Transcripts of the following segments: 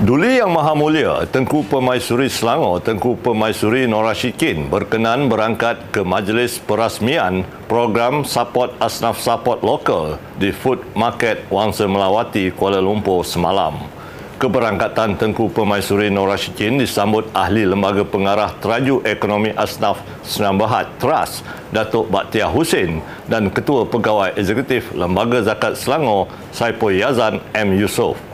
Duli Yang Maha Mulia, Tengku Permaisuri Selangor, Tengku Permaisuri Norashikin berkenan berangkat ke majlis perasmian program Support Asnaf Support Lokal di Food Market Wangsa Melawati, Kuala Lumpur semalam. Keberangkatan Tengku Permaisuri Norashikin disambut ahli Lembaga Pengarah Teraju Ekonomi Asnaf Senam Berhad Trust, Datuk Baktiah Hussein dan Ketua Pegawai Eksekutif Lembaga Zakat Selangor, Saipul Yazan M. Yusof.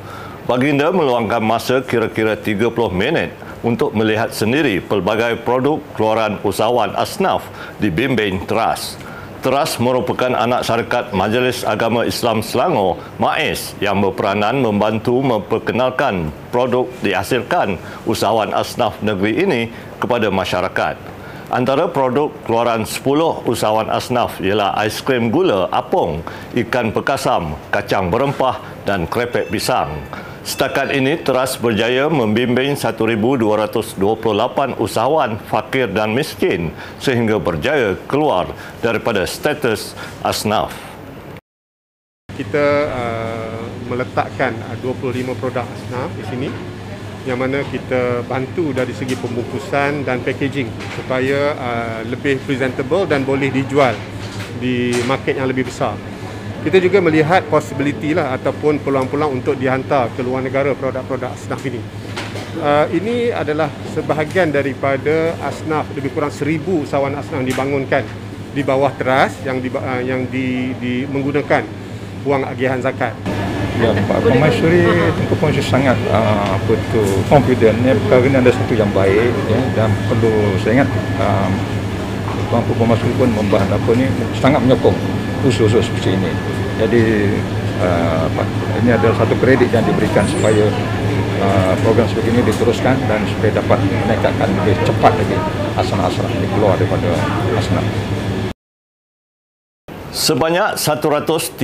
Baginda meluangkan masa kira-kira 30 minit untuk melihat sendiri pelbagai produk keluaran usahawan asnaf di Bimbing Trust. Trust merupakan anak syarikat Majlis Agama Islam Selangor, MAIS, yang berperanan membantu memperkenalkan produk dihasilkan usahawan asnaf negeri ini kepada masyarakat. Antara produk keluaran 10 usahawan asnaf ialah aiskrim gula apung, ikan pekasam, kacang berempah dan krepek pisang. Setakat ini teras berjaya membimbing 1228 usahawan fakir dan miskin sehingga berjaya keluar daripada status asnaf. Kita uh, meletakkan uh, 25 produk asnaf di sini yang mana kita bantu dari segi pembungkusan dan packaging supaya uh, lebih presentable dan boleh dijual di market yang lebih besar kita juga melihat possibility lah ataupun peluang-peluang untuk dihantar ke luar negara produk-produk asnaf ini. Uh, ini adalah sebahagian daripada asnaf lebih kurang seribu usahawan asnaf yang dibangunkan di bawah teras yang di, uh, yang di, di menggunakan wang agihan zakat. Ya, Pak Permaisuri tentu pun sangat uh, apa tu confident ya, perkara ini ada satu yang baik ya, dan perlu saya ingat um, Tuan Permaisuri pun membahan apa ni sangat menyokong usul-usul seperti ini. Jadi uh, ini adalah satu kredit yang diberikan supaya uh, program seperti ini diteruskan dan supaya dapat meningkatkan lebih cepat lagi asal-asal ini keluar daripada asnaf. Sebanyak 131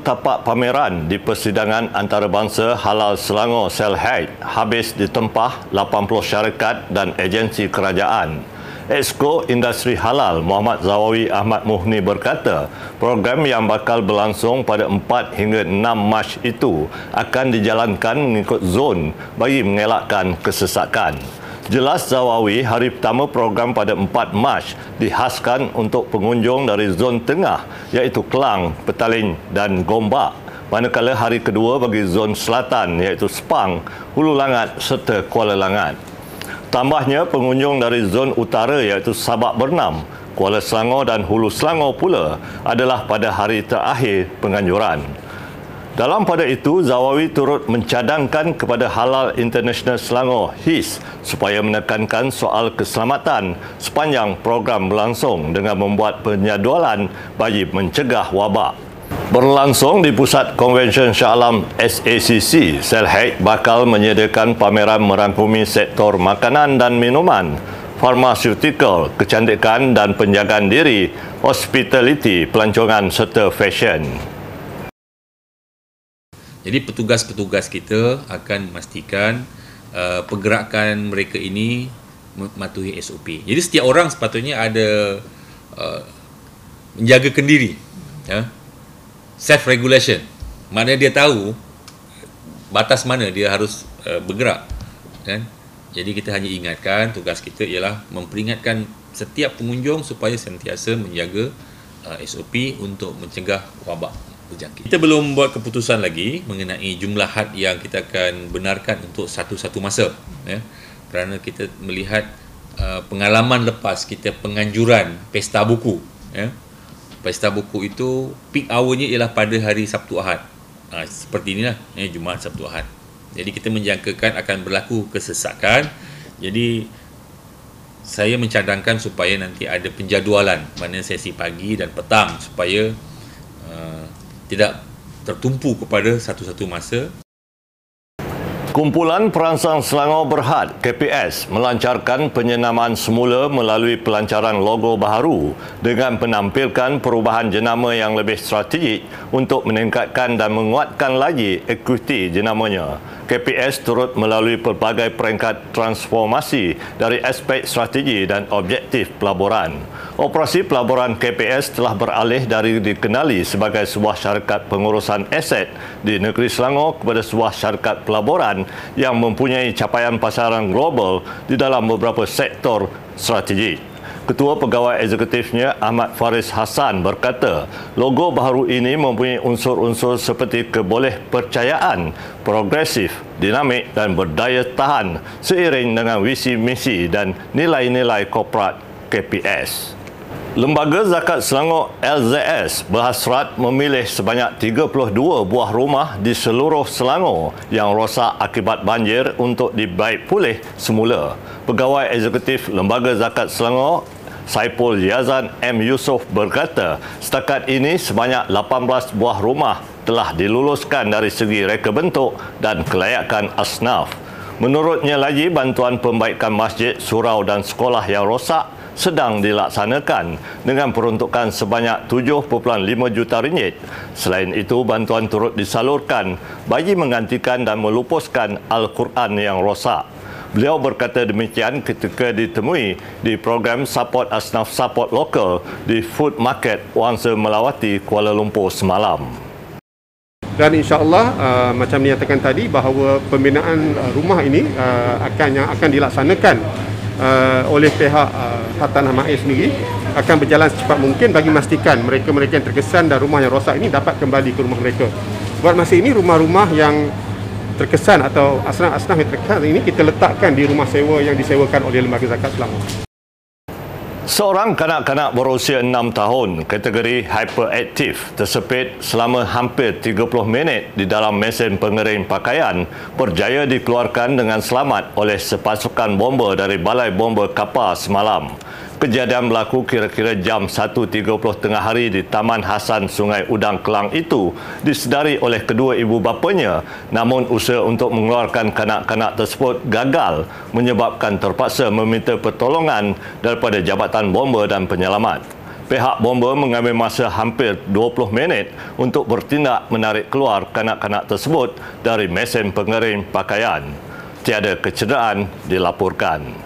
tapak pameran di persidangan antarabangsa Halal Selangor Selhaid habis ditempah 80 syarikat dan agensi kerajaan. Exco Industri Halal Muhammad Zawawi Ahmad Muhni berkata, program yang bakal berlangsung pada 4 hingga 6 Mac itu akan dijalankan mengikut zon bagi mengelakkan kesesakan. Jelas Zawawi, hari pertama program pada 4 Mac dihaskan untuk pengunjung dari zon tengah iaitu Kelang, Petaling dan Gombak. Manakala hari kedua bagi zon selatan iaitu Sepang, Hulu Langat serta Kuala Langat. Tambahnya, pengunjung dari zon utara iaitu Sabak Bernam, Kuala Selangor dan Hulu Selangor pula adalah pada hari terakhir penganjuran. Dalam pada itu, Zawawi turut mencadangkan kepada Halal International Selangor HIS supaya menekankan soal keselamatan sepanjang program berlangsung dengan membuat penyadualan bagi mencegah wabak. Berlangsung di Pusat Konvensyen Shah Alam SACC, Selhaid bakal menyediakan pameran merangkumi sektor makanan dan minuman, farmaseutikal, kecantikan dan penjagaan diri, hospitality, pelancongan serta fashion. Jadi petugas-petugas kita akan memastikan uh, pergerakan mereka ini mematuhi SOP. Jadi setiap orang sepatutnya ada uh, menjaga kendiri. Ya self regulation mana dia tahu batas mana dia harus uh, bergerak kan jadi kita hanya ingatkan tugas kita ialah memperingatkan setiap pengunjung supaya sentiasa menjaga uh, SOP untuk mencegah wabak berjangkit. Kita belum buat keputusan lagi mengenai jumlah had yang kita akan benarkan untuk satu-satu masa ya. Kerana kita melihat uh, pengalaman lepas kita penganjuran pesta buku ya pesta buku itu peak hournya ialah pada hari Sabtu Ahad. Ha, seperti inilah, eh, Jumaat Sabtu Ahad. Jadi kita menjangkakan akan berlaku kesesakan. Jadi saya mencadangkan supaya nanti ada penjadualan mana sesi pagi dan petang supaya tidak tertumpu kepada satu-satu masa. Kumpulan Perangsang Selangor Berhad KPS melancarkan penyenaman semula melalui pelancaran logo baharu dengan menampilkan perubahan jenama yang lebih strategik untuk meningkatkan dan menguatkan lagi ekuiti jenamanya. KPS turut melalui pelbagai peringkat transformasi dari aspek strategi dan objektif pelaburan. Operasi pelaburan KPS telah beralih dari dikenali sebagai sebuah syarikat pengurusan aset di negeri Selangor kepada sebuah syarikat pelaburan yang mempunyai capaian pasaran global di dalam beberapa sektor strategik. Ketua Pegawai Eksekutifnya Ahmad Faris Hassan berkata, logo baru ini mempunyai unsur-unsur seperti keboleh percayaan, progresif, dinamik dan berdaya tahan seiring dengan visi misi dan nilai-nilai korporat KPS. Lembaga Zakat Selangor LZS berhasrat memilih sebanyak 32 buah rumah di seluruh Selangor yang rosak akibat banjir untuk dibaik pulih semula. Pegawai Eksekutif Lembaga Zakat Selangor Saipul Yazan M. Yusof berkata, setakat ini sebanyak 18 buah rumah telah diluluskan dari segi reka bentuk dan kelayakan asnaf. Menurutnya lagi, bantuan pembaikan masjid, surau dan sekolah yang rosak sedang dilaksanakan dengan peruntukan sebanyak 7.5 juta ringgit. Selain itu, bantuan turut disalurkan bagi menggantikan dan melupuskan Al-Quran yang rosak. Beliau berkata demikian ketika ditemui di program Support Asnaf Support Local di Food Market Wangsa Melawati, Kuala Lumpur semalam. Dan insya-Allah uh, macam dinyatakan tadi bahawa pembinaan uh, rumah ini uh, akan yang akan dilaksanakan uh, oleh pihak uh, Hartanah Maiz sendiri akan berjalan secepat mungkin bagi memastikan mereka-mereka yang terkesan dan rumah yang rosak ini dapat kembali ke rumah mereka. Buat masa ini rumah-rumah yang terkesan atau asnaf-asnaf yang terkesan ini kita letakkan di rumah sewa yang disewakan oleh Lembaga Zakat Selangor. Seorang kanak-kanak berusia 6 tahun kategori hyperaktif tersepit selama hampir 30 minit di dalam mesin pengering pakaian berjaya dikeluarkan dengan selamat oleh sepasukan bomba dari Balai Bomba Kapal semalam. Kejadian berlaku kira-kira jam 1.30 tengah hari di Taman Hasan Sungai Udang Kelang itu disedari oleh kedua ibu bapanya namun usaha untuk mengeluarkan kanak-kanak tersebut gagal menyebabkan terpaksa meminta pertolongan daripada Jabatan Bomba dan Penyelamat. Pihak bomba mengambil masa hampir 20 minit untuk bertindak menarik keluar kanak-kanak tersebut dari mesin pengering pakaian. Tiada kecederaan dilaporkan.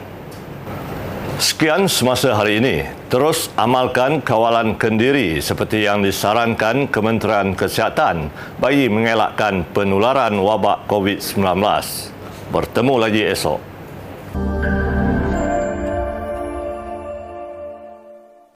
Sekian semasa hari ini. Terus amalkan kawalan kendiri seperti yang disarankan Kementerian Kesihatan bagi mengelakkan penularan wabak COVID-19. Bertemu lagi esok.